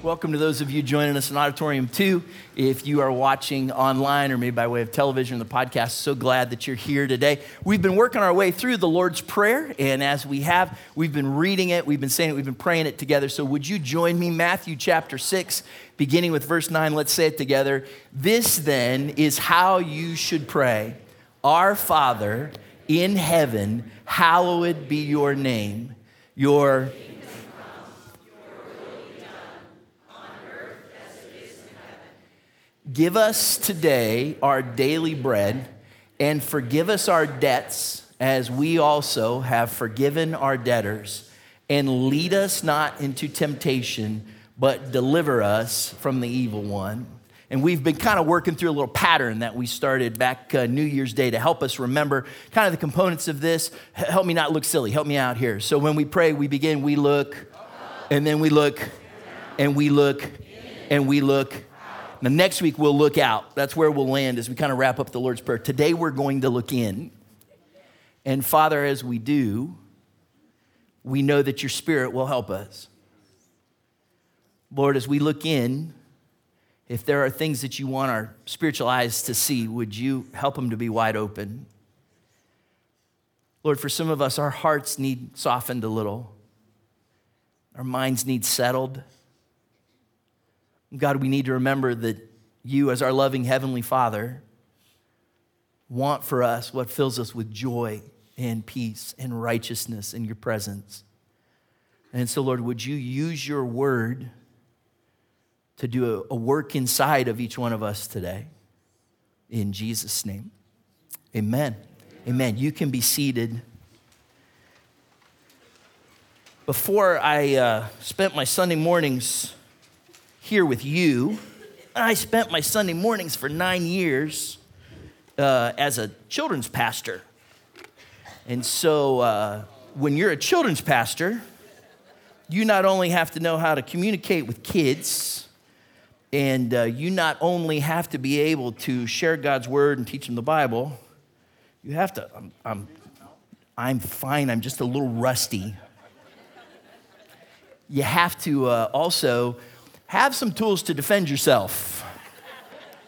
Welcome to those of you joining us in Auditorium 2. If you are watching online or maybe by way of television or the podcast, so glad that you're here today. We've been working our way through the Lord's Prayer, and as we have, we've been reading it, we've been saying it, we've been praying it together. So would you join me? Matthew chapter 6, beginning with verse 9. Let's say it together. This then is how you should pray Our Father in heaven, hallowed be your name. Your Give us today our daily bread and forgive us our debts as we also have forgiven our debtors. And lead us not into temptation, but deliver us from the evil one. And we've been kind of working through a little pattern that we started back uh, New Year's Day to help us remember kind of the components of this. Help me not look silly. Help me out here. So when we pray, we begin, we look, and then we look, and we look, and we look, now, next week we'll look out. That's where we'll land as we kind of wrap up the Lord's Prayer. Today we're going to look in. And Father, as we do, we know that your Spirit will help us. Lord, as we look in, if there are things that you want our spiritual eyes to see, would you help them to be wide open? Lord, for some of us, our hearts need softened a little, our minds need settled. God, we need to remember that you, as our loving Heavenly Father, want for us what fills us with joy and peace and righteousness in your presence. And so, Lord, would you use your word to do a, work inside of each one of us today? In Jesus' name. Amen. Amen. You can be seated. Before I uh, spent my Sunday mornings here with you. I spent my Sunday mornings for nine years uh, as a children's pastor. And so, uh, when you're a children's pastor, you not only have to know how to communicate with kids, and uh, you not only have to be able to share God's word and teach them the Bible, you have to. I'm, I'm, I'm fine, I'm just a little rusty. You have to uh, also have some tools to defend yourself,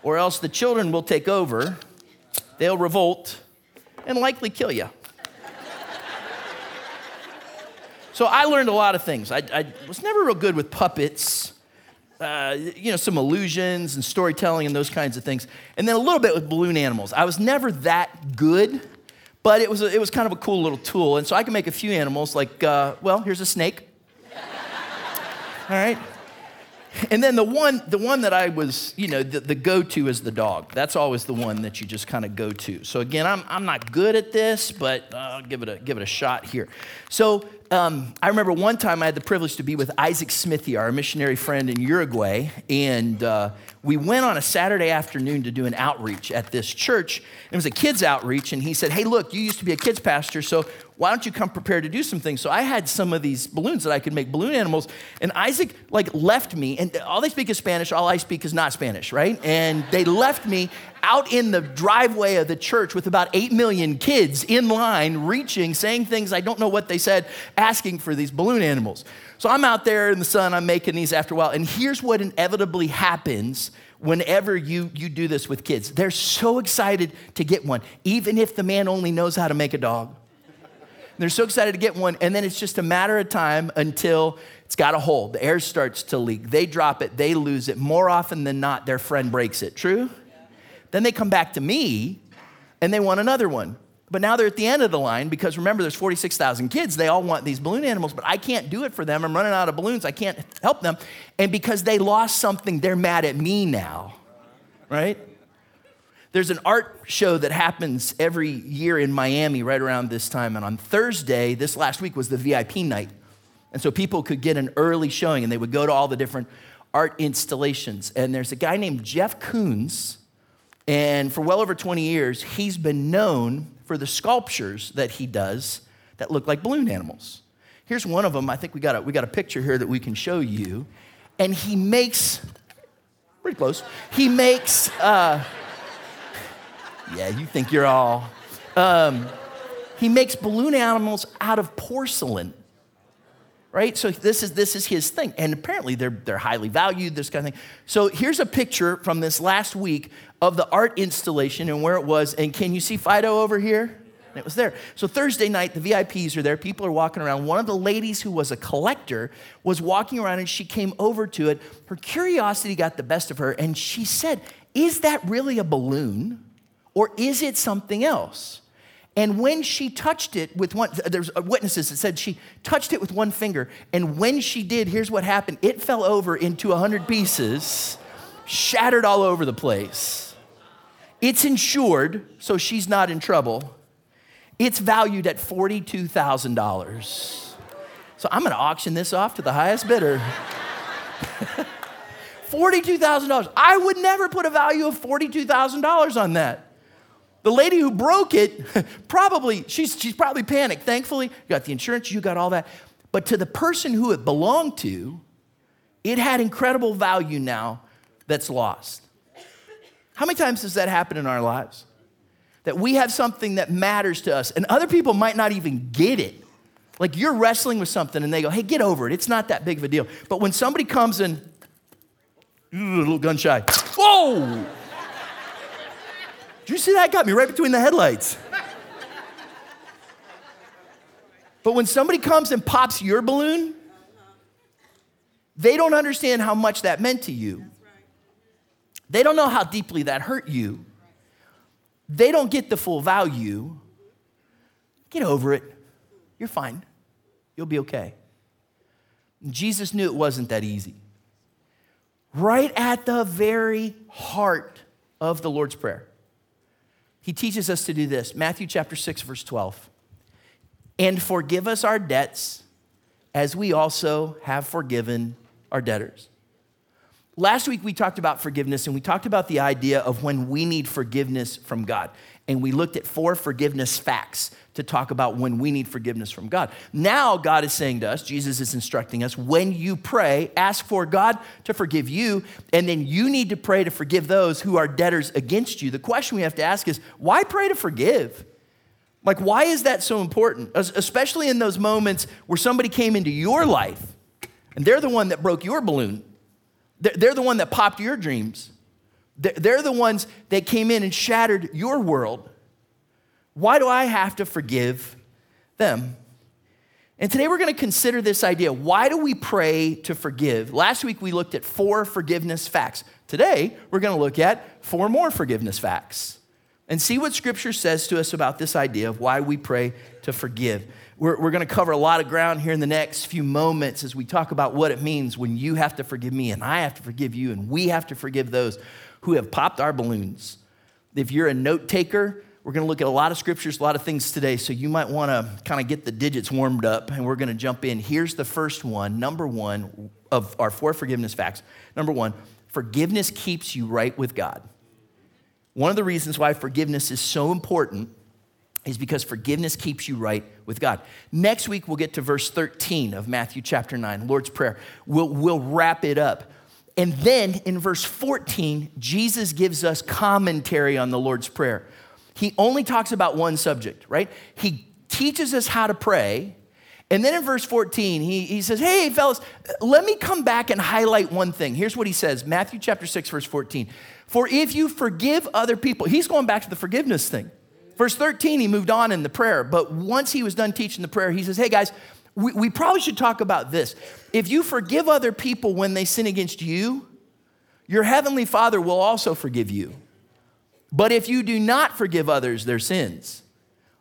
or else the children will take over, they'll revolt, and likely kill you. so I learned a lot of things. I, I, was never real good with puppets. Uh, you know, some illusions and storytelling and those kinds of things. And then a little bit with balloon animals. I was never that good, but it was, a, it was kind of a cool little tool. And so I can make a few animals like, uh, well, here's a snake. All right. And then the one, the one that I was, you know, the, the go to is the dog. That's always the one that you just kind of go to. So again, I'm, I'm not good at this, but uh, I'll give it a, give it a shot here. So um, I remember one time I had the privilege to be with Isaac Smithy, our missionary friend in Uruguay, and uh, we went on a Saturday afternoon to do an outreach at this church. It was a kids' outreach, and he said, Hey, look, you used to be a kids' pastor, so why don't you come prepared to do some things? So I had some of these balloons that I could make balloon animals, and Isaac like left me, and all they speak is Spanish, all I speak is not Spanish, right? And they left me out in the driveway of the church with about 8 million kids in line, reaching, saying things I don't know what they said, asking for these balloon animals. So I'm out there in the sun, I'm making these after a while, and here's what inevitably happens whenever you, you do this with kids. They're so excited to get one, even if the man only knows how to make a dog. They're so excited to get one, and then it's just a matter of time until it's got a hole. The air starts to leak. They drop it, they lose it. More often than not, their friend breaks it. True? Then they come back to me and they want another one. But now they're at the end of the line because remember, there's 46,000 kids. They all want these balloon animals, but I can't do it for them. I'm running out of balloons. I can't help them. And because they lost something, they're mad at me now, right? There's an art show that happens every year in Miami right around this time. And on Thursday, this last week was the VIP night. And so people could get an early showing and they would go to all the different art installations. And there's a guy named Jeff Koons. And for well over 20 years, he's been known for the sculptures that he does that look like balloon animals. Here's one of them. I think we got a, we got a picture here that we can show you. And he makes pretty close. He makes, uh, yeah, you think you're all. Um, he makes balloon animals out of porcelain right? So this is this is his thing, and apparently they're they're highly valued. This kind of thing. So here's a picture from this last week of the art installation and where it was. And can you see Fido over here? And it was there. So Thursday night, the VIPs are there. People are walking around. One of the ladies who was a collector was walking around, and she came over to it. Her curiosity got the best of her, and she said, "Is that really a balloon, or is it something else?" And when she touched it with one, there's uh, witnesses that said she touched it with one finger. And when she did, here's what happened it fell over into a 100 pieces, shattered all over the place. It's insured, so she's not in trouble. It's valued at $42,000. So I'm gonna auction this off to the highest bidder. $42,000. I would never put a value of $42,000 on that. The lady who broke it, probably, she's, she's probably panicked. Thankfully, you got the insurance, you got all that. But to the person who it belonged to, it had incredible value now that's lost. How many times does that happen in our lives? That we have something that matters to us, and other people might not even get it. Like you're wrestling with something, and they go, hey, get over it. It's not that big of a deal. But when somebody comes and, a little gun shy, whoa! You see that? Got me right between the headlights. But when somebody comes and pops your balloon, they don't understand how much that meant to you. They don't know how deeply that hurt you. They don't get the full value. Get over it. You're fine. You'll be okay. Jesus knew it wasn't that easy. Right at the very heart of the Lord's Prayer he teaches us to do this Matthew chapter 6, verse 12. And forgive us our debts as we also have forgiven our debtors. Last week we talked about forgiveness and we talked about the idea of when we need forgiveness from God. And we looked at four forgiveness facts to talk about when we need forgiveness from God. Now, God is saying to us, Jesus is instructing us, when you pray, ask for God to forgive you, and then you need to pray to forgive those who are debtors against you. The question we have to ask is, why pray to forgive? Like, why is that so important? Especially in those moments where somebody came into your life and they're the one that broke your balloon, they're the one that popped your dreams. They're the ones that came in and shattered your world. Why do I have to forgive them? And today we're going to consider this idea. Why do we pray to forgive? Last week we looked at four forgiveness facts. Today we're going to look at four more forgiveness facts and see what Scripture says to us about this idea of why we pray to forgive. We're, we're going to cover a lot of ground here in the next few moments as we talk about what it means when you have to forgive me and I have to forgive you and we have to forgive those who have popped our balloons. If you're a note taker, we're going to look at a lot of scriptures, a lot of things today, so you might want to kind of get the digits warmed up, and we're going to jump in. Here's the first one, number one of our four forgiveness facts. Number one, forgiveness keeps you right with God. One of the reasons why forgiveness is so important is because forgiveness keeps you right with God. Next week, we'll get to verse 13 of Matthew chapter 9, Lord's Prayer. We'll, we'll wrap it up. And then in verse 14, Jesus gives us commentary on the Lord's Prayer he only talks about one subject, right? He teaches us how to pray. And then in verse 14, he, he says, Hey, fellas, let me come back and highlight one thing. Here's what he says Matthew chapter 6, verse 14. For if you forgive other people, he's going back to the forgiveness thing. Verse 13, he moved on in the prayer. But once he was done teaching the prayer, he says, Hey, guys, we, we probably should talk about this. If you forgive other people when they sin against you, your heavenly Father will also forgive you. But if you do not forgive others their sins,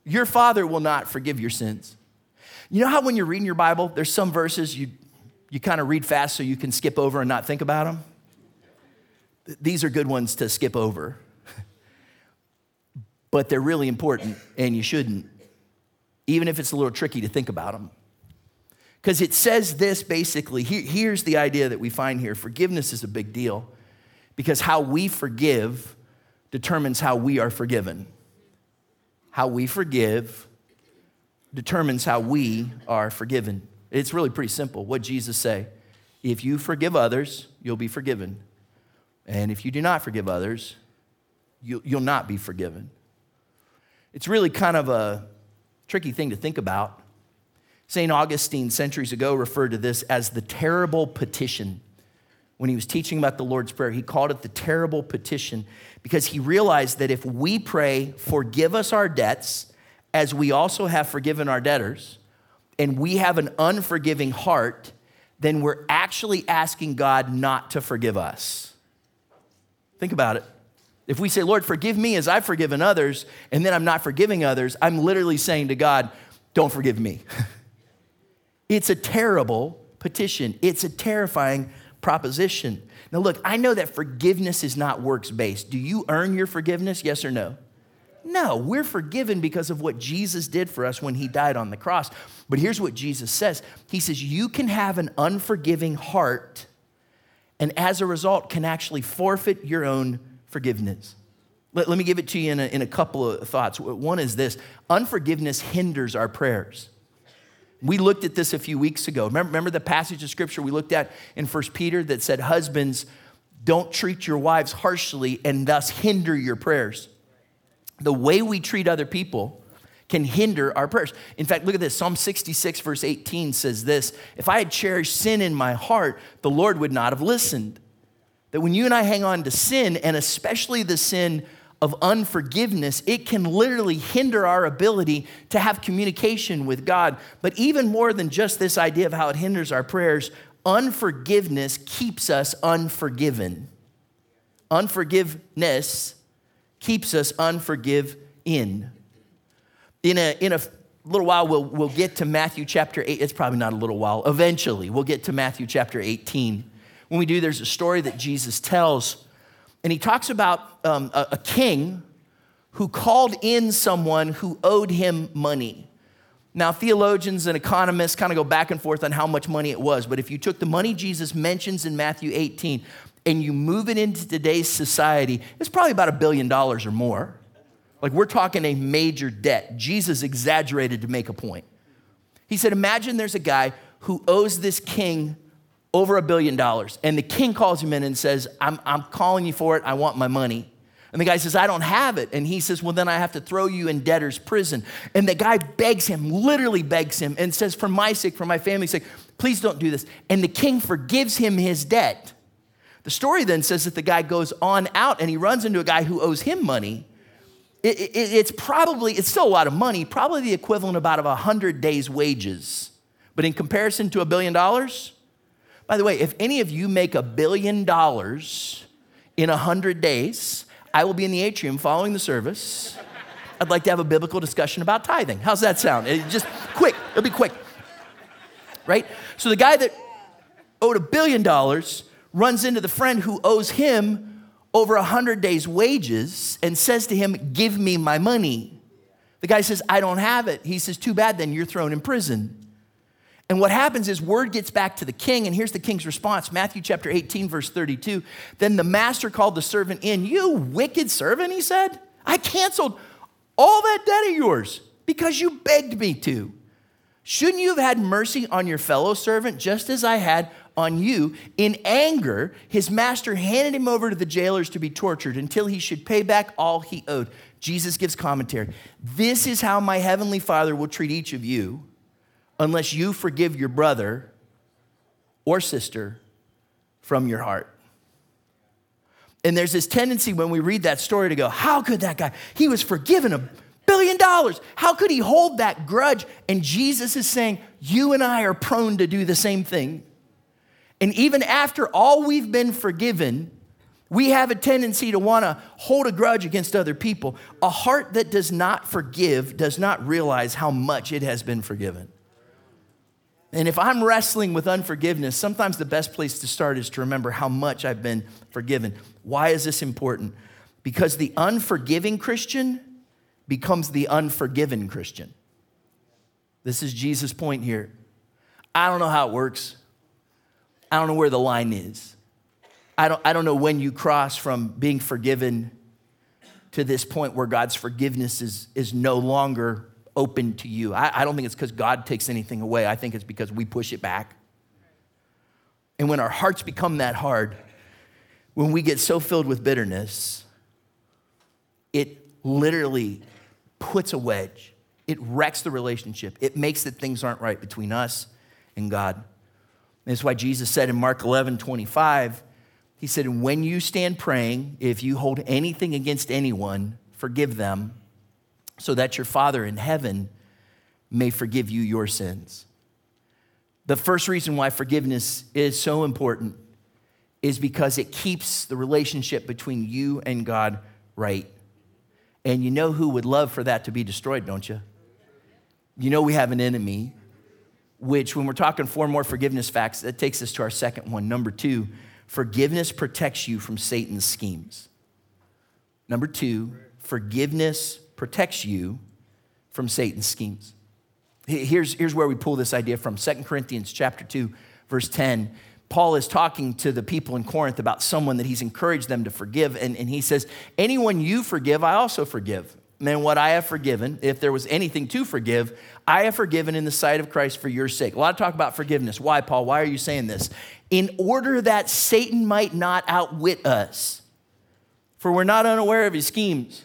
your Father will not forgive your sins. You know how when you're reading your Bible, there's some verses you, you kind of read fast so you can skip over and not think about them? These are good ones to skip over. but they're really important and you shouldn't, even if it's a little tricky to think about them. Because it says this basically here, here's the idea that we find here forgiveness is a big deal because how we forgive determines how we are forgiven. How we forgive determines how we are forgiven. It's really pretty simple. What Jesus say? If you forgive others, you'll be forgiven. And if you do not forgive others, you, will not be forgiven. It's really kind of a tricky thing to think about. St. Augustine, centuries ago, referred to this as the terrible petition. When he was teaching about the Lord's Prayer, he called it the terrible petition because he realized that if we pray, forgive us our debts, as we also have forgiven our debtors, and we have an unforgiving heart, then we're actually asking God not to forgive us. Think about it. If we say, Lord, forgive me as I've forgiven others, and then I'm not forgiving others, I'm literally saying to God, don't forgive me. it's a terrible petition, it's a terrifying proposition. Now, look, I know that forgiveness is not works based. Do you earn your forgiveness? Yes or no? No, we're forgiven because of what Jesus did for us when he died on the cross. But here's what Jesus says He says, You can have an unforgiving heart, and as a result, can actually forfeit your own forgiveness. Let, let me give it to you in a, in a couple of thoughts. One is this unforgiveness hinders our prayers. We looked at this a few weeks ago. Remember, remember the passage of scripture we looked at in 1 Peter that said, Husbands, don't treat your wives harshly and thus hinder your prayers. The way we treat other people can hinder our prayers. In fact, look at this Psalm 66, verse 18 says this If I had cherished sin in my heart, the Lord would not have listened. That when you and I hang on to sin, and especially the sin of unforgiveness, it can literally hinder our ability to have communication with God. But even more than just this idea of how it hinders our prayers, unforgiveness keeps us unforgiven. Unforgiveness keeps us unforgive in. In a, in a little while, we'll, we'll get to Matthew chapter 8. It's probably not a little while. Eventually, we'll get to Matthew chapter 18. When we do, there's a story that Jesus tells, and he talks about um, a, a king who called in someone who owed him money. Now, theologians and economists kind of go back and forth on how much money it was, but if you took the money Jesus mentions in Matthew 18 and you move it into today's society, it's probably about a billion dollars or more. Like we're talking a major debt. Jesus exaggerated to make a point. He said, Imagine there's a guy who owes this king over a billion dollars. And the king calls him in and says, I'm, I'm calling you for it. I want my money. And the guy says, I don't have it. And he says, Well, then I have to throw you in debtor's prison. And the guy begs him, literally begs him, and says, For my sake, for my family's sake, please don't do this. And the king forgives him his debt. The story then says that the guy goes on out and he runs into a guy who owes him money. It, it, it's probably, it's still a lot of money, probably the equivalent about of 100 days' wages. But in comparison to a billion dollars, by the way, if any of you make a billion dollars in 100 days, I will be in the atrium following the service. I'd like to have a biblical discussion about tithing. How's that sound? It just quick, it'll be quick. Right? So the guy that owed a billion dollars runs into the friend who owes him over a 100 days' wages and says to him, Give me my money. The guy says, I don't have it. He says, Too bad, then you're thrown in prison. And what happens is word gets back to the king, and here's the king's response Matthew chapter 18, verse 32. Then the master called the servant in. You wicked servant, he said, I canceled all that debt of yours because you begged me to. Shouldn't you have had mercy on your fellow servant just as I had on you? In anger, his master handed him over to the jailers to be tortured until he should pay back all he owed. Jesus gives commentary. This is how my heavenly Father will treat each of you unless you forgive your brother or sister from your heart. And there's this tendency when we read that story to go, How could that guy? He was forgiven a billion dollars. How could he hold that grudge? And Jesus is saying, You and I are prone to do the same thing. And even after all we've been forgiven, we have a tendency to want to hold a grudge against other people. A heart that does not forgive does not realize how much it has been forgiven. And if I'm wrestling with unforgiveness, sometimes the best place to start is to remember how much I've been forgiven. Why is this important? Because the unforgiving Christian becomes the unforgiven Christian. This is Jesus' point here. I don't know how it works. I don't know where the line is. I don't, I don't know when you cross from being forgiven to this point where God's forgiveness is, is no longer open to you. I, I don't think it's because God takes anything away, I think it's because we push it back. And when our hearts become that hard, when we get so filled with bitterness, it literally puts a wedge. It wrecks the relationship. It makes that things aren't right between us and God. That's why Jesus said in Mark 11, 25, he said, When you stand praying, if you hold anything against anyone, forgive them, so that your Father in heaven may forgive you your sins. The first reason why forgiveness is so important is because it keeps the relationship between you and God right. And you know who would love for that to be destroyed, don't you? You know we have an enemy, which, when we're talking four more forgiveness facts, that takes us to our second one. Number two, forgiveness protects you from Satan's schemes. Number two, forgiveness protects you from Satan's schemes. Here's, here's where we pull this idea from 2 Corinthians chapter 2, verse 10. Paul is talking to the people in Corinth about someone that he's encouraged them to forgive. And, and he says, Anyone you forgive, I also forgive. And what I have forgiven, if there was anything to forgive, I have forgiven in the sight of Christ for your sake. A lot of talk about forgiveness. Why, Paul? Why are you saying this? In order that Satan might not outwit us, for we're not unaware of his schemes.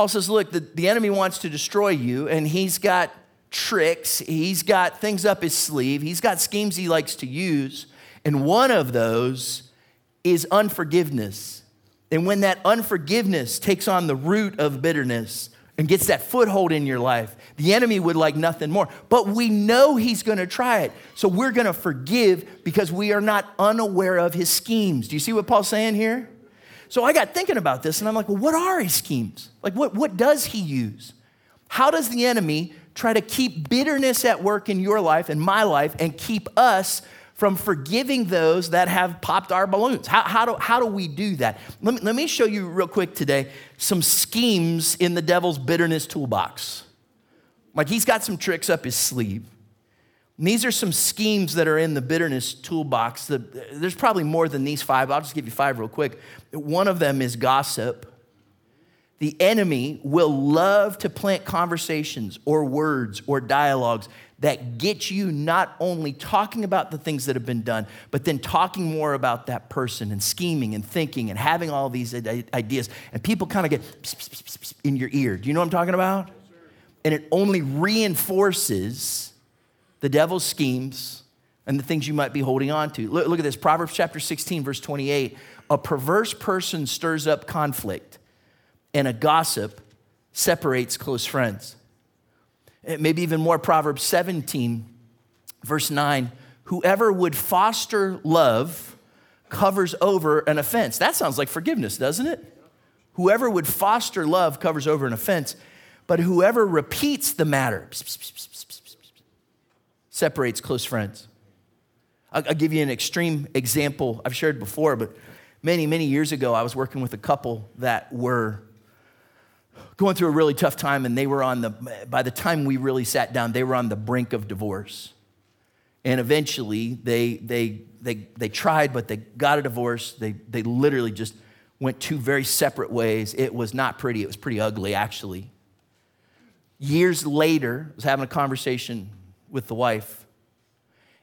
Paul says, Look, the, the enemy wants to destroy you, and he's got tricks, he's got things up his sleeve, he's got schemes he likes to use. And one of those is unforgiveness. And when that unforgiveness takes on the root of bitterness and gets that foothold in your life, the enemy would like nothing more. But we know he's gonna try it. So we're gonna forgive because we are not unaware of his schemes. Do you see what Paul's saying here? So I got thinking about this and I'm like, well, what are his schemes? Like, what, what does he use? How does the enemy try to keep bitterness at work in your life and my life and keep us from forgiving those that have popped our balloons. How, how, do, how do we do that? Let me, let me show you real quick today some schemes in the devil's bitterness toolbox. Like he's got some tricks up his sleeve. And these are some schemes that are in the bitterness toolbox. The, there's probably more than these five. I'll just give you five real quick. One of them is gossip the enemy will love to plant conversations or words or dialogues that get you not only talking about the things that have been done, but then talking more about that person and scheming and thinking and having all these ideas. And people kind of get in your ear. Do you know what I'm talking about? And it only reinforces the devil's schemes and the things you might be holding on to. Look, look at this Proverbs chapter 16, verse 28. A perverse person stirs up conflict and a gossip separates close friends. Eh, maybe even more, Proverbs 17, verse 9 whoever would foster love covers over an offense. That sounds like forgiveness, doesn't it? Whoever would foster love covers over an offense, but whoever repeats the matter separates close friends. I'll, give you an extreme example I've shared before, but many, many years ago, I was working with a couple that were going through a really tough time, and they were on the, by the time we really sat down, they were on the brink of divorce. And eventually, they, they, they, they tried, but they got a divorce. They, they literally just went two very separate ways. It was not pretty, it was pretty ugly, actually. Years later, I was having a conversation with the wife,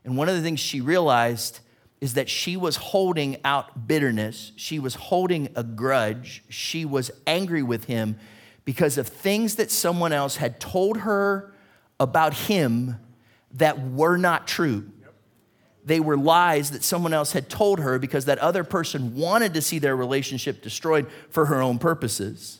and one of the things she realized is that she was holding out bitterness. She was holding a grudge. She was angry with him because of things that someone else had told her about him that were not true. They were lies that someone else had told her because that other person wanted to see their relationship destroyed for her own purposes.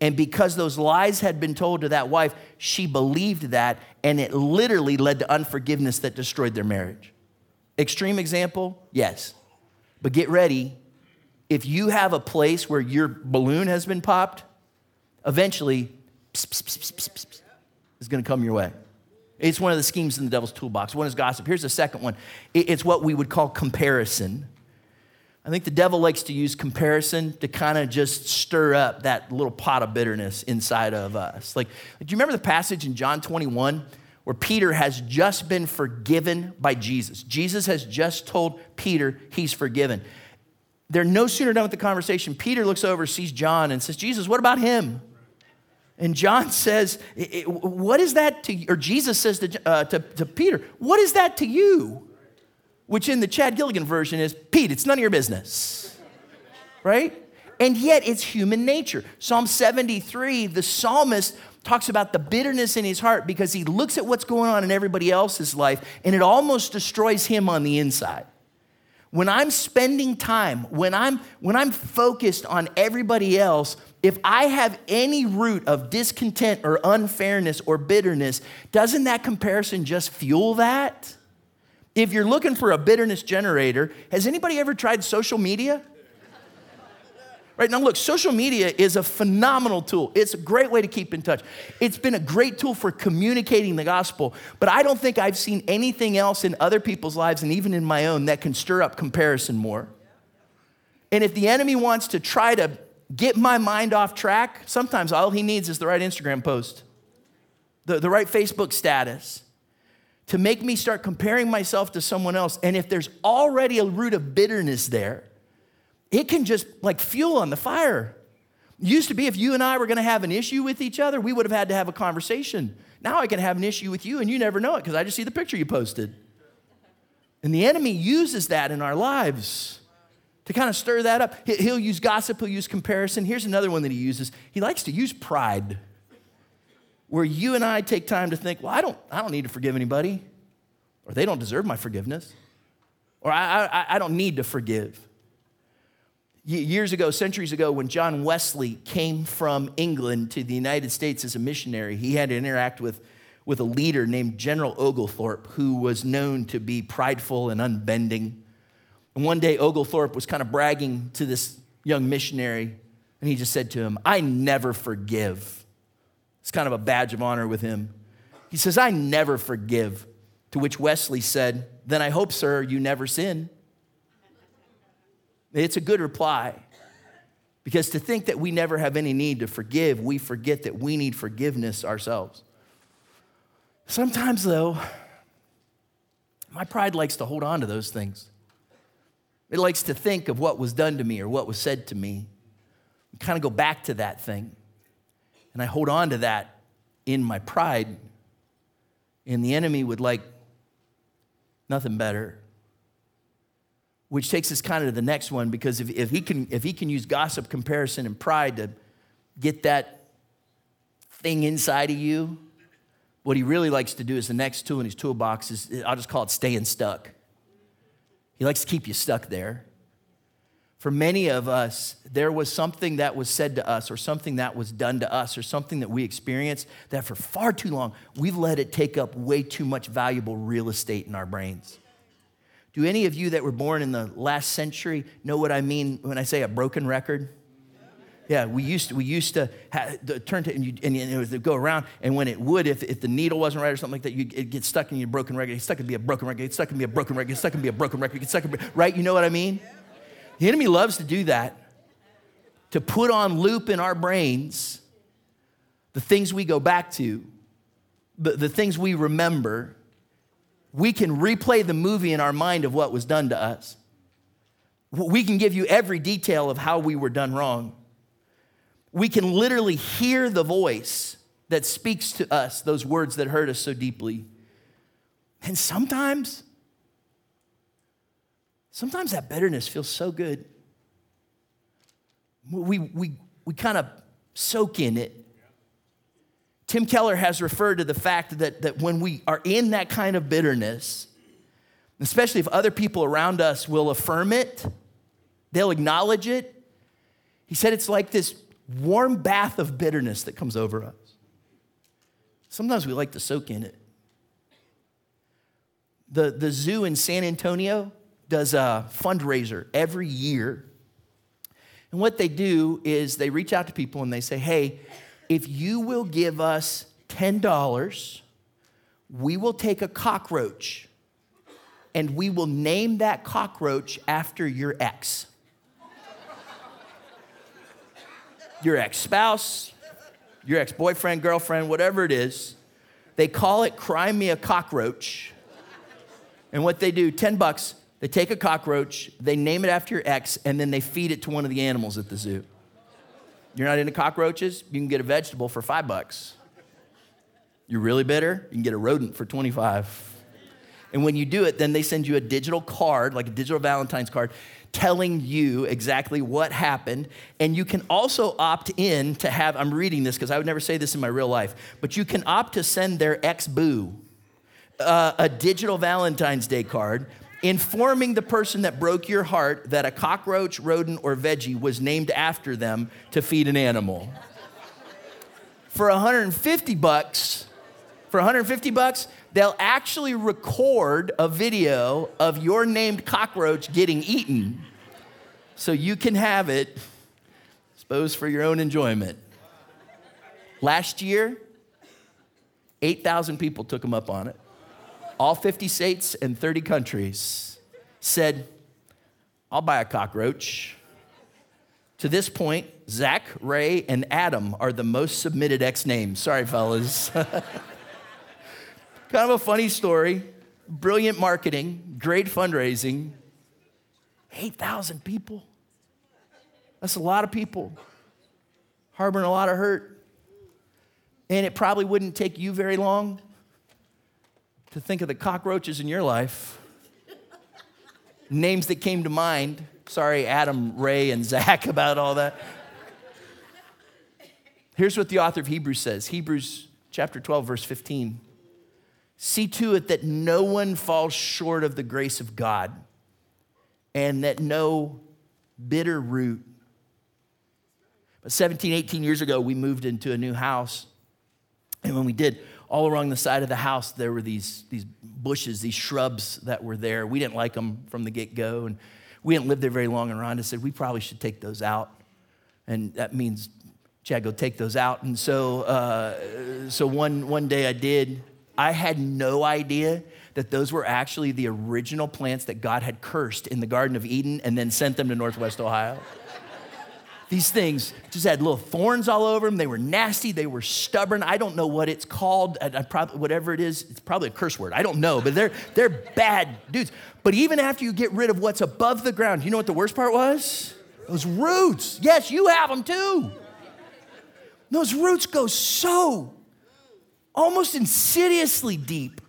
And because those lies had been told to that wife, she believed that, and it literally led to unforgiveness that destroyed their marriage. Extreme example? Yes. But get ready. If you have a place where your balloon has been popped, eventually pss, pss, pss, is going to come your way. It's one of the schemes in the devil's toolbox. One is gossip. Here's the second one it's what we would call comparison. I think the devil likes to use comparison to kind of just stir up that little pot of bitterness inside of us. Like, do you remember the passage in John 21 where Peter has just been forgiven by Jesus? Jesus has just told Peter he's forgiven. They're no sooner done with the conversation. Peter looks over, sees John, and says, Jesus, what about him? And John says, What is that to you? Or Jesus says to, uh, to, to Peter, What is that to you? Which in the Chad Gilligan version is, Pete, it's none of your business. right? And yet it's human nature. Psalm 73, the psalmist talks about the bitterness in his heart because he looks at what's going on in everybody else's life and it almost destroys him on the inside. When I'm spending time, when I'm when I'm focused on everybody else, if I have any root of discontent or unfairness or bitterness, doesn't that comparison just fuel that? If you're looking for a bitterness generator, has anybody ever tried social media? Right now, look, social media is a phenomenal tool. It's a great way to keep in touch. It's been a great tool for communicating the gospel, but I don't think I've seen anything else in other people's lives and even in my own that can stir up comparison more. And if the enemy wants to try to get my mind off track, sometimes all he needs is the right Instagram post, the, the right Facebook status to make me start comparing myself to someone else. And if there's already a root of bitterness there, it can just like fuel on the fire. It used to be if you and I were gonna have an issue with each other, we would have had to have a conversation. Now I can have an issue with you and you never know it because I just see the picture you posted. And the enemy uses that in our lives to kind of stir that up. He'll use gossip, he'll use comparison. Here's another one that he uses he likes to use pride where you and I take time to think, well, I don't, I don't need to forgive anybody, or they don't deserve my forgiveness, or I, I, I don't need to forgive. Years ago, centuries ago, when John Wesley came from England to the United States as a missionary, he had to interact with, with a leader named General Oglethorpe, who was known to be prideful and unbending. And one day, Oglethorpe was kind of bragging to this young missionary, and he just said to him, I never forgive. It's kind of a badge of honor with him. He says, I never forgive. To which Wesley said, Then I hope, sir, you never sin. It's a good reply. Because to think that we never have any need to forgive, we forget that we need forgiveness ourselves. Sometimes, though, my pride likes to hold on to those things. It likes to think of what was done to me or what was said to me, and kind of go back to that thing. And I hold on to that in my pride. And the enemy would like nothing better. Which takes us kind of to the next one because if, if, he can, if he can use gossip, comparison, and pride to get that thing inside of you, what he really likes to do is the next tool in his toolbox is, I'll just call it staying stuck. He likes to keep you stuck there. For many of us, there was something that was said to us, or something that was done to us, or something that we experienced that for far too long, we've let it take up way too much valuable real estate in our brains. Do any of you that were born in the last century know what I mean when I say a broken record? Yeah, we used to, we used to turn to, and, you, and it would go around, and when it would, if, if the needle wasn't right or something like that, you it get stuck in your broken record. It's stuck in be a broken record. It's stuck in be a broken record. It's stuck in be a broken record. It's stuck in be, right? You know what I mean? The enemy loves to do that, to put on loop in our brains the things we go back to, the, the things we remember. We can replay the movie in our mind of what was done to us. We can give you every detail of how we were done wrong. We can literally hear the voice that speaks to us, those words that hurt us so deeply. And sometimes Sometimes that bitterness feels so good. We, we, we kind of soak in it. Tim Keller has referred to the fact that, that when we are in that kind of bitterness, especially if other people around us will affirm it, they'll acknowledge it. He said it's like this warm bath of bitterness that comes over us. Sometimes we like to soak in it. The, the zoo in San Antonio, does a fundraiser every year. And what they do is they reach out to people and they say, hey, if you will give us $10, we will take a cockroach and we will name that cockroach after your ex. your ex spouse, your ex boyfriend, girlfriend, whatever it is. They call it Cry Me a Cockroach. And what they do, 10 bucks, they take a cockroach, they name it after your ex, and then they feed it to one of the animals at the zoo. You're not into cockroaches? You can get a vegetable for five bucks. You're really bitter? You can get a rodent for 25. And when you do it, then they send you a digital card, like a digital Valentine's card, telling you exactly what happened. And you can also opt in to have, I'm reading this because I would never say this in my real life, but you can opt to send their ex boo uh, a digital Valentine's Day card informing the person that broke your heart that a cockroach, rodent, or veggie was named after them to feed an animal. For 150 bucks, for 150 bucks, they'll actually record a video of your named cockroach getting eaten so you can have it, suppose, for your own enjoyment. Last year, 8,000 people took them up on it all 50 states and 30 countries, said, I'll buy a cockroach. To this point, Zach, Ray, and Adam are the most submitted X names. Sorry, fellas. kind of a funny story. Brilliant marketing, great fundraising. 8,000 people. That's a lot of people harboring a lot of hurt. And it probably wouldn't take you very long to think of the cockroaches in your life. Names that came to mind. Sorry, Adam, Ray, and Zach about all that. Here's what the author of Hebrews says Hebrews chapter 12, verse 15. See to it that no one falls short of the grace of God and that no bitter root. But 17, 18 years ago, we moved into a new house. And when we did, all along the side of the house, there were these, these bushes, these shrubs that were there. We didn't like them from the get go, and we didn't live there very long. And Rhonda said, We probably should take those out. And that means, Chad, go take those out. And so, uh, so one, one day I did. I had no idea that those were actually the original plants that God had cursed in the Garden of Eden and then sent them to Northwest Ohio. These things just had little thorns all over them. They were nasty. They were stubborn. I don't know what it's called. I, I probably, whatever it is, it's probably a curse word. I don't know, but they're, they're bad dudes. But even after you get rid of what's above the ground, you know what the worst part was? Those roots. Yes, you have them too. Those roots go so almost insidiously deep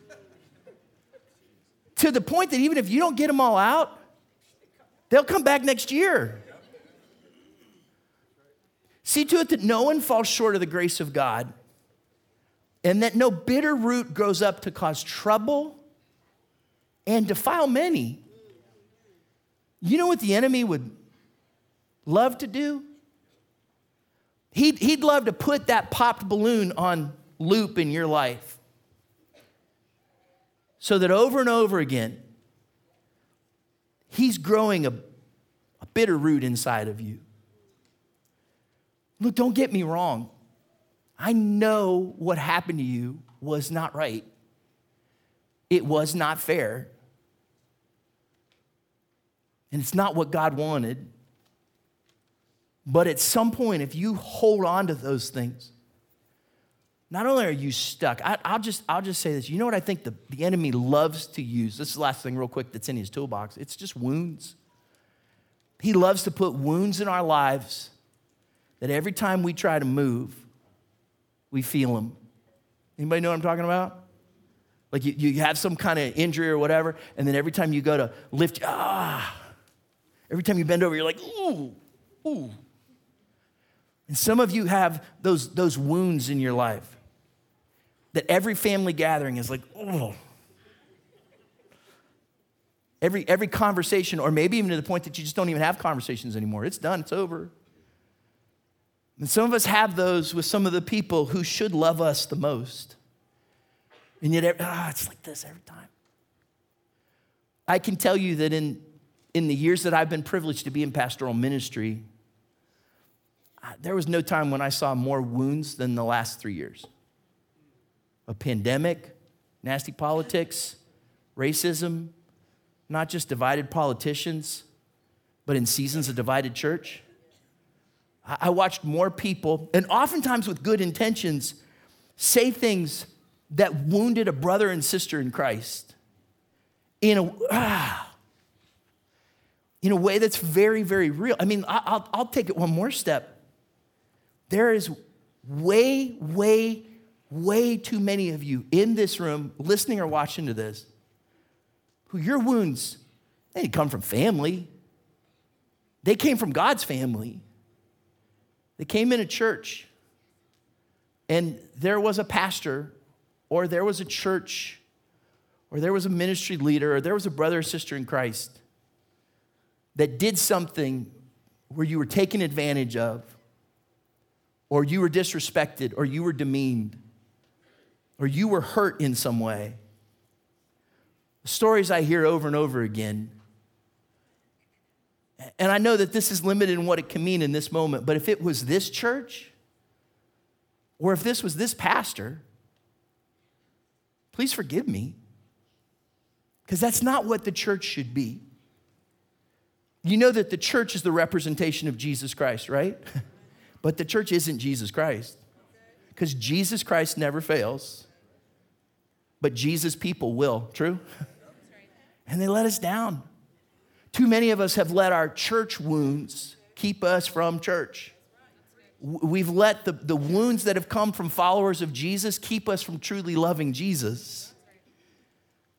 to the point that even if you don't get them all out, they'll come back next year. See to it that no one falls short of the grace of God and that no bitter root grows up to cause trouble and defile many. You know what the enemy would love to do? He'd, he'd love to put that popped balloon on loop in your life so that over and over again, he's growing a, a bitter root inside of you. Look, don't get me wrong. I know what happened to you was not right. It was not fair. And it's not what God wanted. But at some point, if you hold on to those things, not only are you stuck, I, will just, I'll just say this. You know what I think the, the enemy loves to use? This is the last thing, real quick, that's in his toolbox. It's just wounds. He loves to put wounds in our lives that every time we try to move, we feel them. Anybody know what I'm talking about? Like you, you have some kind of injury or whatever, and then every time you go to lift, ah, every time you bend over, you're like, ooh, ooh. And some of you have those, those wounds in your life that every family gathering is like, ooh. Every, every conversation, or maybe even to the point that you just don't even have conversations anymore. It's done, it's over. And some of us have those with some of the people who should love us the most. And yet, ah, it's like this every time. I can tell you that in, in the years that I've been privileged to be in pastoral ministry, there was no time when I saw more wounds than the last three years. A pandemic, nasty politics, racism, not just divided politicians, but in seasons of divided church. I watched more people, and oftentimes with good intentions, say things that wounded a brother and sister in Christ in a, ah, in a way that's very, very real. I mean, I'll, I'll take it one more step. There is way, way, way too many of you in this room listening or watching to this who your wounds, they didn't come from family, They came from God's family. They came in a church, and there was a pastor, or there was a church, or there was a ministry leader, or there was a brother or sister in Christ that did something where you were taken advantage of, or you were disrespected, or you were demeaned, or you were hurt in some way. The stories I hear over and over again. And I know that this is limited in what it can mean in this moment, but if it was this church, or if this was this pastor, please forgive me. Because that's not what the church should be. You know that the church is the representation of Jesus Christ, right? but the church isn't Jesus Christ. Because Jesus Christ never fails, but Jesus' people will. True? and they let us down. Too many of us have let our church wounds keep us from church. We've let the, the wounds that have come from followers of Jesus keep us from truly loving Jesus.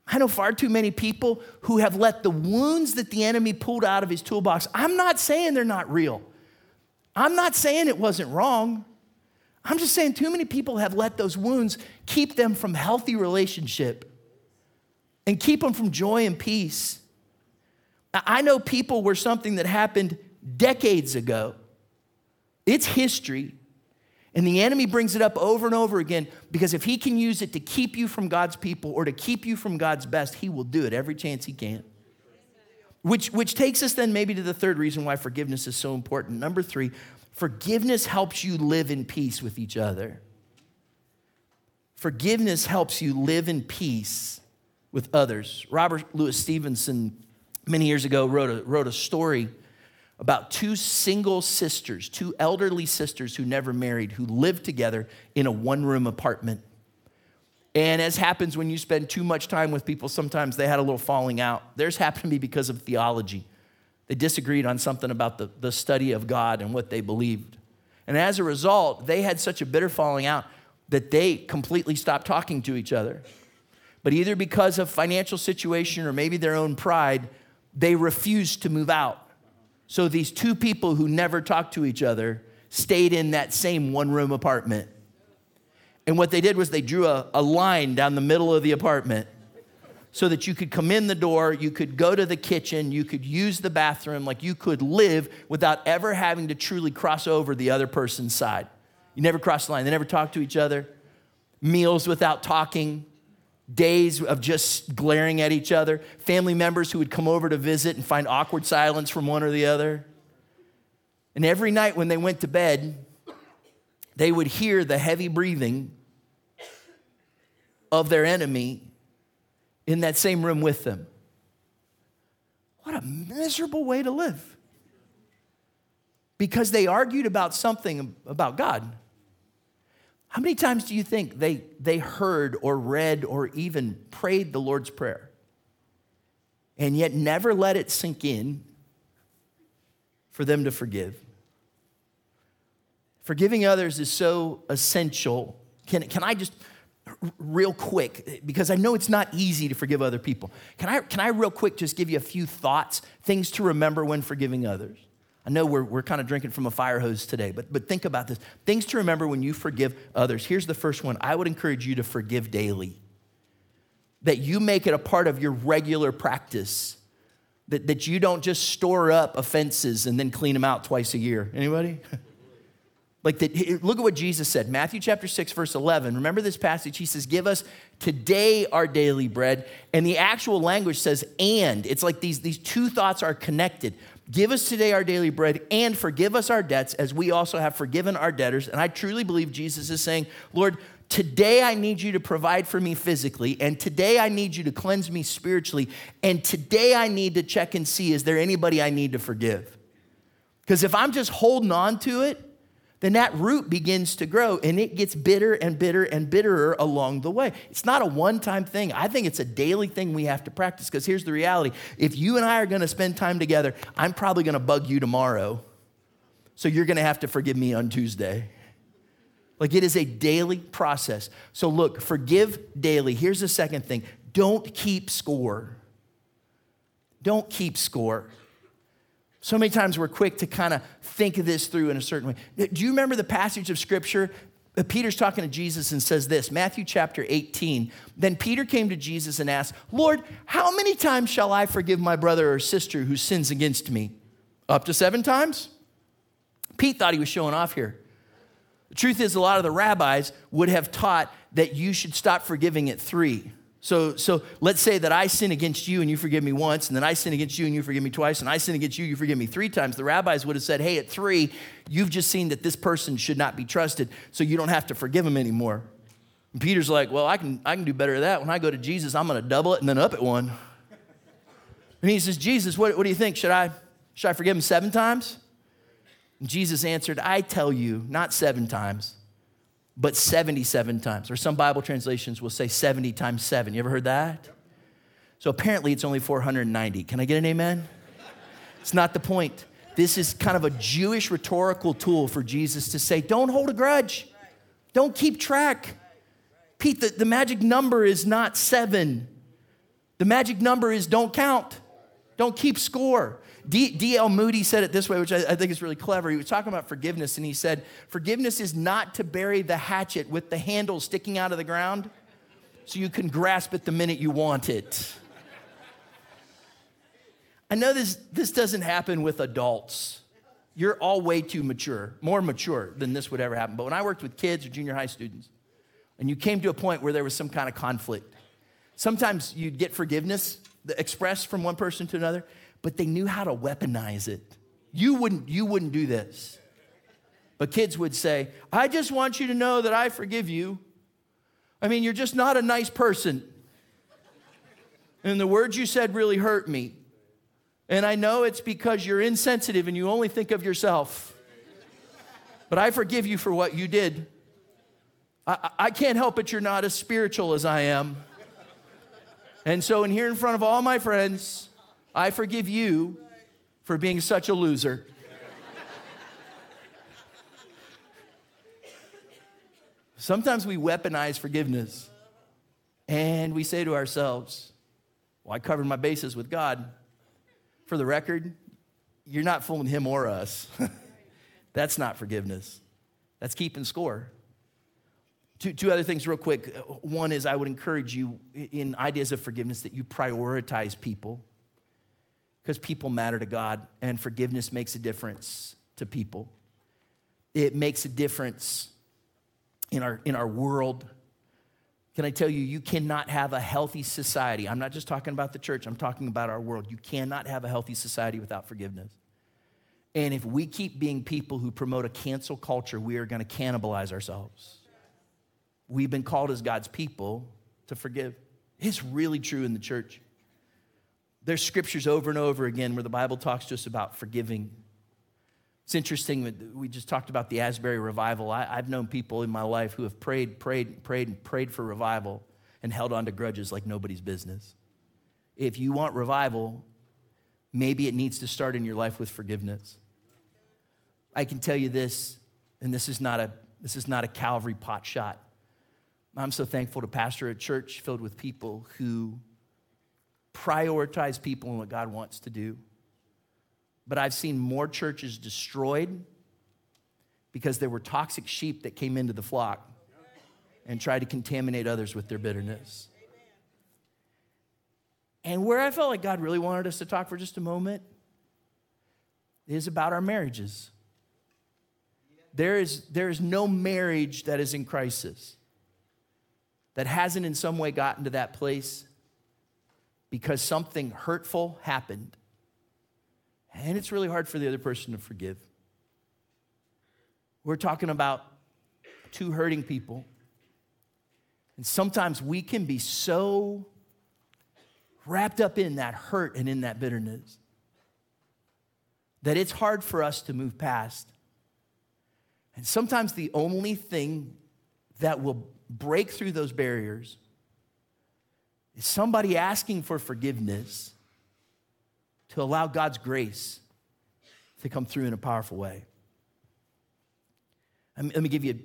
I know far too many people who have let the wounds that the enemy pulled out of his toolbox. I'm not saying they're not real. I'm not saying it wasn't wrong. I'm just saying too many people have let those wounds keep them from healthy relationship and keep them from joy and peace. I know people where something that happened decades ago it's history. And the enemy brings it up over and over again because if he can use it to keep you from God's people or to keep you from God's best, he will do it every chance he can. Which, which takes us then maybe to the third reason why forgiveness is so important. Number three, forgiveness helps you live in peace with each other. Forgiveness helps you live in peace with others. Robert Louis Stevenson, many years ago, wrote a, wrote a story about two single sisters, two elderly sisters who never married, who lived together in a one room apartment. And as happens when you spend too much time with people, sometimes they had a little falling out. Theirs happened to be because of theology. They disagreed on something about the, the study of God and what they believed. And as a result, they had such a bitter falling out that they completely stopped talking to each other. But either because of financial situation or maybe their own pride, they refused to move out. So these two people who never talked to each other stayed in that same one room apartment. And what they did was they drew a, a line down the middle of the apartment so that you could come in the door, you could go to the kitchen, you could use the bathroom, like you could live without ever having to truly cross over the other person's side. You never cross the line, they never talked to each other, meals without talking, days of just glaring at each other, family members who would come over to visit and find awkward silence from one or the other. And every night when they went to bed, they would hear the heavy breathing of their enemy in that same room with them. What a miserable way to live. Because they argued about something about God. How many times do you think they, they heard or read or even prayed the Lord's Prayer and yet never let it sink in for them to forgive? Forgiving others is so essential. Can, can I just, real quick, because I know it's not easy to forgive other people, can I, can I real quick just give you a few thoughts, things to remember when forgiving others? I know we're, we're kind of drinking from a fire hose today, but, but think about this. Things to remember when you forgive others. Here's the first one I would encourage you to forgive daily, that you make it a part of your regular practice, that, that you don't just store up offenses and then clean them out twice a year. Anybody? like that, look at what Jesus said, Matthew chapter 6, verse 11. Remember this passage? He says, Give us today our daily bread. And the actual language says, and. It's like these, these two thoughts are connected. Give us today our daily bread and forgive us our debts as we also have forgiven our debtors. And I truly believe Jesus is saying, Lord, today I need you to provide for me physically, and today I need you to cleanse me spiritually, and today I need to check and see is there anybody I need to forgive? Because if I'm just holding on to it, then that root begins to grow and it gets bitter and bitter and bitterer along the way. It's not a one time thing. I think it's a daily thing we have to practice because here's the reality if you and I are going to spend time together, I'm probably going to bug you tomorrow. So you're going to have to forgive me on Tuesday. Like it is a daily process. So look, forgive daily. Here's the second thing don't keep score. Don't keep score. So many times we're quick to kind of think of this through in a certain way. Do you remember the passage of scripture? Uh, Peter's talking to Jesus and says this Matthew chapter 18. Then Peter came to Jesus and asked, Lord, how many times shall I forgive my brother or sister who sins against me? Up to seven times? Pete thought he was showing off here. The truth is, a lot of the rabbis would have taught that you should stop forgiving at three. So, so let's say that I sin against you and you forgive me once, and then I sin against you and you forgive me twice, and I sin against you, you forgive me three times. The rabbis would have said, hey, at three, you've just seen that this person should not be trusted, so you don't have to forgive him anymore. And Peter's like, well, I can, I can do better than that. When I go to Jesus, I'm going to double it and then up it one. And he says, Jesus, what, what do you think? Should I, should I forgive him seven times? And Jesus answered, I tell you, not seven times but 77 times. Or some Bible translations will say 70 times 7. You ever heard that? So apparently it's only 490. Can I get an amen? It's not the point. This is kind of a Jewish rhetorical tool for Jesus to say, don't hold a grudge, don't keep track. Pete, the, the magic number is not seven. The magic number is don't count, don't keep score. D.L. Moody said it this way, which I, I think is really clever. He was talking about forgiveness, and he said, Forgiveness is not to bury the hatchet with the handle sticking out of the ground so you can grasp it the minute you want it. I know this, this doesn't happen with adults. You're all way too mature, more mature than this would ever happen. But when I worked with kids or junior high students, and you came to a point where there was some kind of conflict, sometimes you'd get forgiveness expressed from one person to another, but they knew how to weaponize it. You wouldn't, you wouldn't do this. But kids would say, I just want you to know that I forgive you. I mean, you're just not a nice person. And the words you said really hurt me. And I know it's because you're insensitive and you only think of yourself. But I forgive you for what you did. I, I can't help it you're not as spiritual as I am. And so, in here in front of all my friends, I forgive you for being such a loser. Sometimes we weaponize forgiveness and we say to ourselves, Well, I covered my bases with God. For the record, you're not fooling him or us. That's not forgiveness, that's keeping score. Two, two other things, real quick. One is I would encourage you in ideas of forgiveness that you prioritize people because people matter to God and forgiveness makes a difference to people. It makes a difference in our, in our world. Can I tell you, you cannot have a healthy society. I'm not just talking about the church, I'm talking about our world. You cannot have a healthy society without forgiveness. And if we keep being people who promote a cancel culture, we are going to cannibalize ourselves. We've been called as God's people to forgive. It's really true in the church. There's scriptures over and over again where the Bible talks to us about forgiving. It's interesting, that we just talked about the Asbury revival. I, have known people in my life who have prayed, prayed, prayed, and prayed for revival and held on to grudges like nobody's business. If you want revival, maybe it needs to start in your life with forgiveness. I can tell you this, and this is not a, this is not a Calvary pot shot. I'm so thankful to pastor a church filled with people who prioritize people and what God wants to do. But I've seen more churches destroyed because there were toxic sheep that came into the flock and tried to contaminate others with their bitterness. And where I felt like God really wanted us to talk for just a moment is about our marriages. There is, there is no marriage that is in crisis that hasn't in some way gotten to that place because something hurtful happened. And it's really hard for the other person to forgive. We're talking about two hurting people. And sometimes we can be so wrapped up in that hurt and in that bitterness that it's hard for us to move past. And sometimes the only thing that will break through those barriers is somebody asking for forgiveness to allow God's grace to come through in a powerful way. Let me give you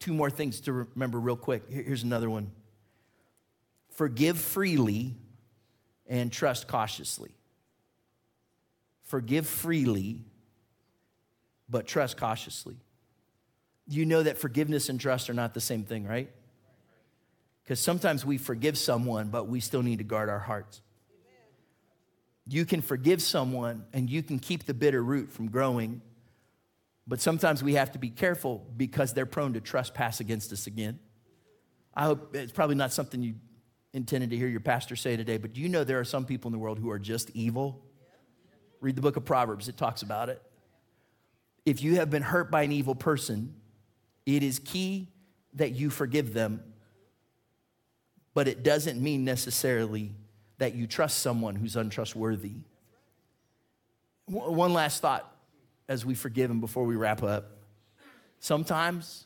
two more things to remember real quick. Here's another one forgive freely and trust cautiously. forgive freely, but trust cautiously. You know that forgiveness and trust are not the same thing, right? Because sometimes we forgive someone, but we still need to guard our hearts. You can forgive someone and you can keep the bitter root from growing, but sometimes we have to be careful because they're prone to trespass against us again. I hope it's probably not something you intended to hear your pastor say today, but do you know there are some people in the world who are just evil? Read the book of Proverbs, it talks about it. If you have been hurt by an evil person, it is key that you forgive them but it doesn't mean necessarily that you trust someone who's untrustworthy. One last thought as we forgive him before we wrap up. Sometimes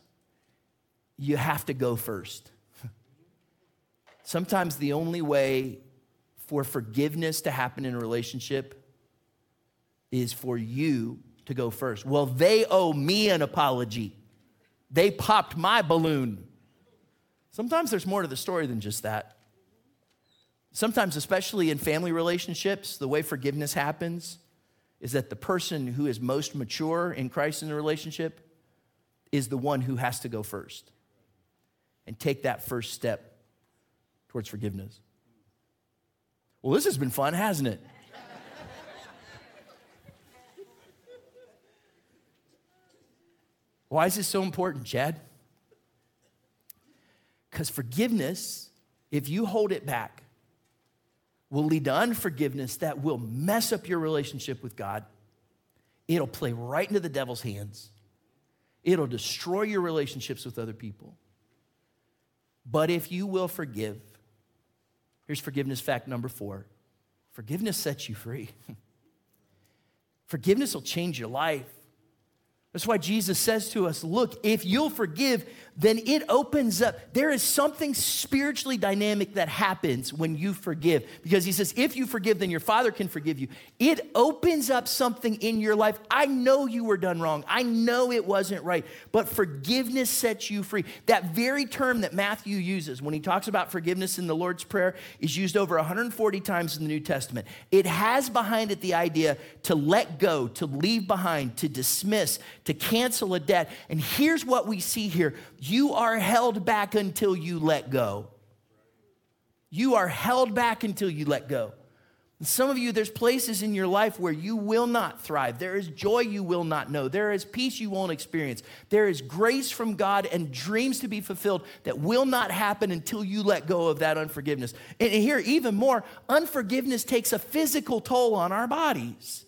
you have to go first. Sometimes the only way for forgiveness to happen in a relationship is for you to go first. Well, they owe me an apology. They popped my balloon. Sometimes there's more to the story than just that. Sometimes, especially in family relationships, the way forgiveness happens is that the person who is most mature in Christ in the relationship is the one who has to go first and take that first step towards forgiveness. Well, this has been fun, hasn't it? Why is this so important, Chad? Because forgiveness, if you hold it back, will lead to unforgiveness that will mess up your relationship with God. It'll play right into the devil's hands. It'll destroy your relationships with other people. But if you will forgive, here's forgiveness fact number four forgiveness sets you free. forgiveness will change your life. That's why Jesus says to us, Look, if you'll forgive, then it opens up. There is something spiritually dynamic that happens when you forgive. Because he says, if you forgive, then your Father can forgive you. It opens up something in your life. I know you were done wrong. I know it wasn't right, but forgiveness sets you free. That very term that Matthew uses when he talks about forgiveness in the Lord's Prayer is used over 140 times in the New Testament. It has behind it the idea to let go, to leave behind, to dismiss, to cancel a debt. And here's what we see here you are held back until you let go. You are held back until you let go. And some of you, there's places in your life where you will not thrive. There is joy you will not know. There is peace you won't experience. There is grace from God and dreams to be fulfilled that will not happen until you let go of that unforgiveness. And here, even more, unforgiveness takes a physical toll on our bodies.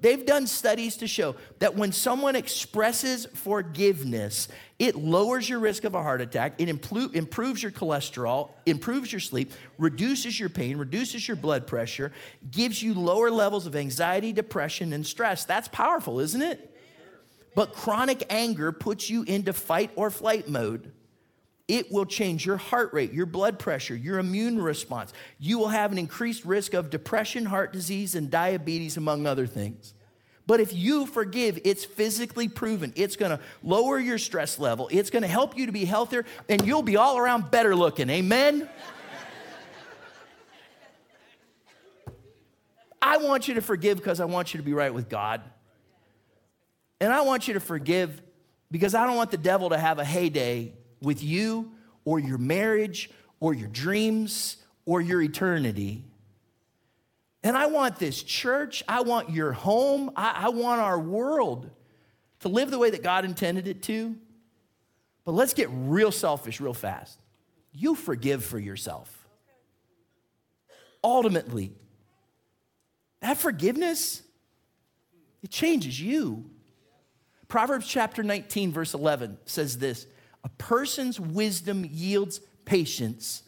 They've done studies to show that when someone expresses forgiveness, it lowers your risk of a heart attack, it improves your cholesterol, improves your sleep, reduces your pain, reduces your blood pressure, gives you lower levels of anxiety, depression, and stress. That's powerful, isn't it? But chronic anger puts you into fight or flight mode it will change your heart rate, your blood pressure, your immune response. You will have an increased risk of depression, heart disease, and diabetes, among other things. But if you forgive, it's physically proven. It's gonna lower your stress level, it's gonna help you to be healthier, and you'll be all around better looking. Amen? I want you to forgive because I want you to be right with God. And I want you to forgive because I don't want the devil to have a heyday with you or your marriage or your dreams or your eternity. And I want this church, I want your home, I, I, want our world to live the way that God intended it to. But let's get real selfish real fast. You forgive for yourself. Ultimately, that forgiveness, it changes you. Proverbs chapter 19, verse 11 says this a person's wisdom yields patience.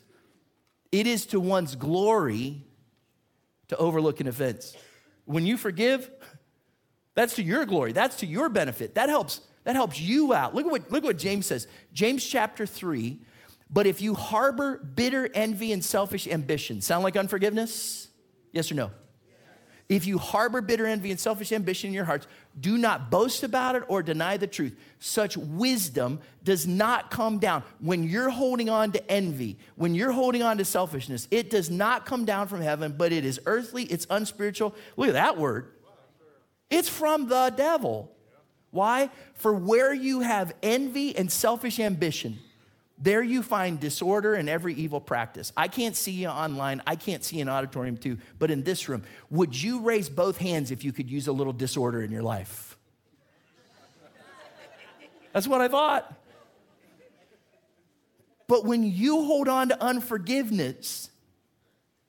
It is to one's glory to overlook an offense. When you forgive, that's to your glory. That's to your benefit. That helps. That helps you out. Look at what, look at what James says. James chapter 3. But if you harbor bitter envy and selfish ambition, sound like unforgiveness? Yes or no? If you harbor bitter envy and selfish ambition in your hearts, do not boast about it or deny the truth. Such wisdom does not come down. When you're holding on to envy, when you're holding on to selfishness, it does not come down from heaven, but it is earthly, it's unspiritual. Look at that word. It's from the devil. Why? For where you have envy and selfish ambition, there you find disorder and every evil practice. I can't see you online. I can't see an auditorium too, but in this room, would you raise both hands if you could use a little disorder in your life? That's what I thought. But when you hold on to unforgiveness,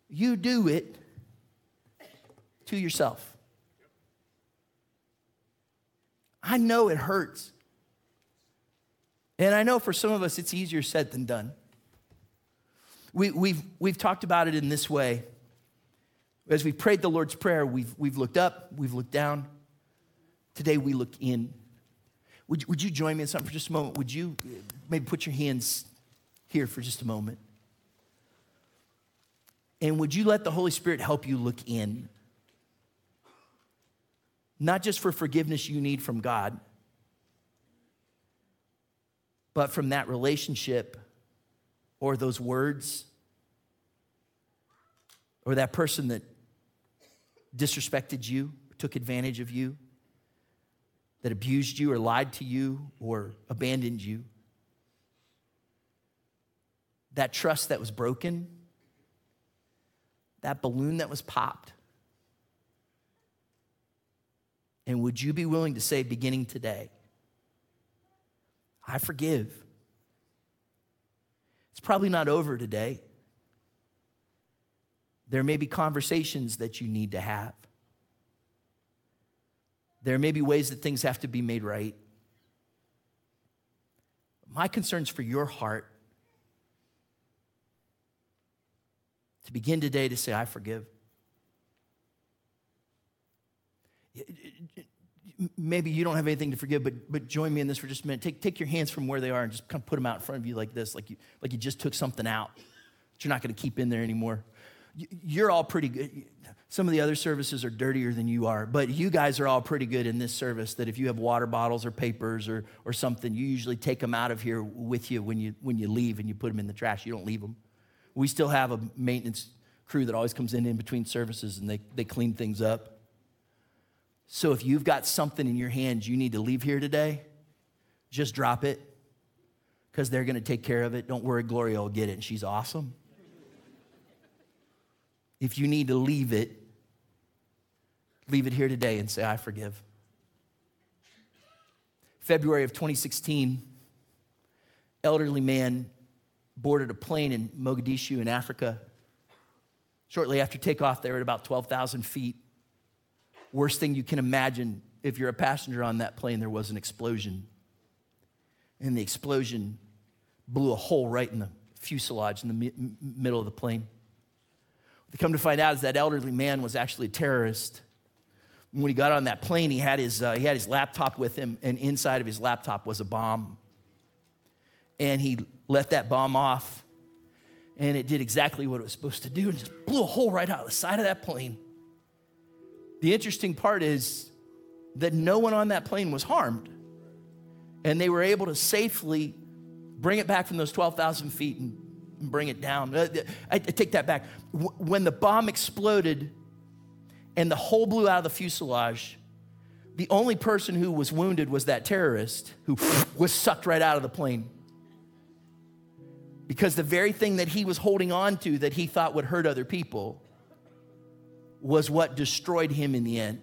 you do it to yourself. I know it hurts. And I know for some of us it's easier said than done. We, have we've, we've talked about it in this way. As we prayed the Lord's Prayer, we've, we've looked up, we've looked down. Today we look in. Would, would you join me in something for just a moment? Would you uh, maybe put your hands here for just a moment? And would you let the Holy Spirit help you look in? Not just for forgiveness you need from God, but from that relationship or those words or that person that disrespected you, took advantage of you, that abused you or lied to you or abandoned you. That trust that was broken, that balloon that was popped. And would you be willing to say, beginning today, I forgive? It's probably not over today. There may be conversations that you need to have. There may be ways that things have to be made right. My concern is for your heart to begin today to say, I forgive. Maybe you don't have anything to forgive, but, but join me in this for just a minute. Take, take your hands from where they are and just kind of put them out in front of you like this, like you, like you just took something out that you're not going to keep in there anymore. You're all pretty good. Some of the other services are dirtier than you are, but you guys are all pretty good in this service that if you have water bottles or papers or, or something, you usually take them out of here with you when, you when you leave and you put them in the trash. You don't leave them. We still have a maintenance crew that always comes in in between services and they, they clean things up. So if you've got something in your hands you need to leave here today, just drop it because they're going to take care of it. Don't worry, Gloria will get it, and she's awesome. If you need to leave it, leave it here today and say, I forgive. February of 2016, elderly man boarded a plane in Mogadishu in Africa. Shortly after takeoff, they were at about 12,000 feet. Worst thing you can imagine if you're a passenger on that plane, there was an explosion. And the explosion blew a hole right in the fuselage in the mi- middle of the plane. What they come to find out is that elderly man was actually a terrorist. When he got on that plane, he had his, uh, he had his laptop with him, and inside of his laptop was a bomb and he let that bomb off and it did exactly what it was supposed to do and just blew a hole right out of the side of that plane. The interesting part is that no one on that plane was harmed and they were able to safely bring it back from those 12,000 feet and, bring it down. Uh, I, I take that back. When the bomb exploded and the hole blew out of the fuselage, the only person who was wounded was that terrorist who was sucked right out of the plane. Because the very thing that he was holding on to that he thought would hurt other people was what destroyed him in the end.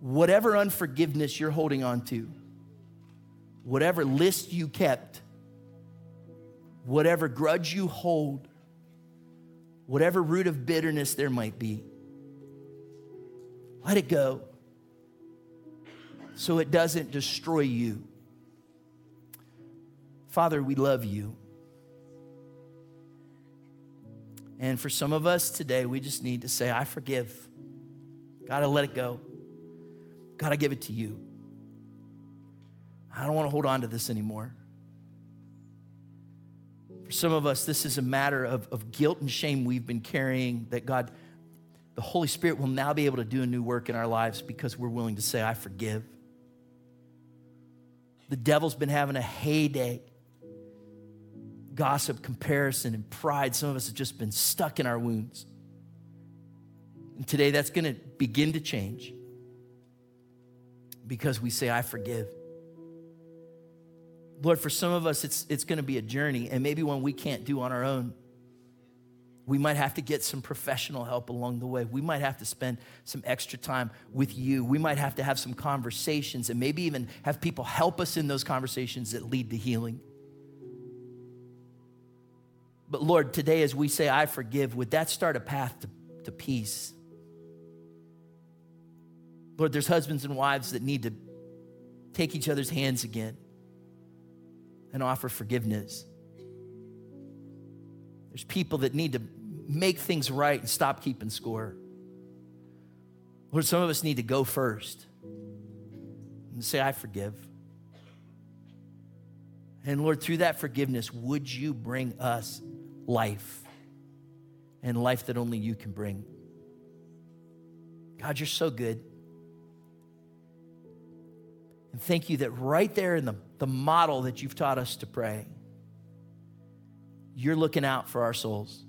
Whatever unforgiveness you're holding on to, whatever list you kept, whatever grudge you hold, whatever root of bitterness there might be, let it go so it doesn't destroy you. Father, we love you. And for some of us today, we just need to say, I forgive. I let it go. I give it to you. I don't want to hold on to this anymore. For some of us, this is a matter of, of guilt and shame we've been carrying that God, the Holy Spirit will now be able to do a new work in our lives because we're willing to say, I forgive. The devil's been having a heyday gossip, comparison, and pride, some of us have just been stuck in our wounds. And today that's going to begin to change. because we say, I forgive. Lord, for some of us, it's, it's going to be a journey, and maybe one we can't do on our own. We might have to get some professional help along the way. We might have to spend some extra time with you. We might have to have some conversations and maybe even have people help us in those conversations that lead to healing. But Lord, today as we say, I forgive, would that start a path to, to peace? Lord, there's husbands and wives that need to take each other's hands again and offer forgiveness. There's people that need to make things right and stop keeping score. Lord, some of us need to go first and say, I forgive. And Lord, through that forgiveness, would you bring us life and life that only you can bring? God, you're so good. And thank you that right there in the, the model that you've taught us to pray, you're looking out for our souls.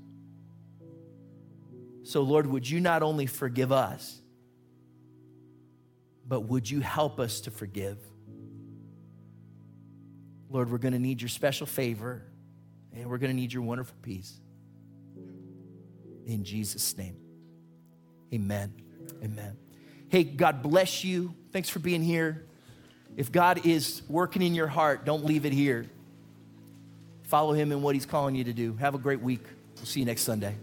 So, Lord, would you not only forgive us, but would you help us to forgive? Lord, we're going to need your special favor and we're going to need your wonderful peace. In Jesus' name, amen. Amen. Hey, God bless you. Thanks for being here. If God is working in your heart, don't leave it here. Follow him in what he's calling you to do. Have a great week. We'll see you next Sunday.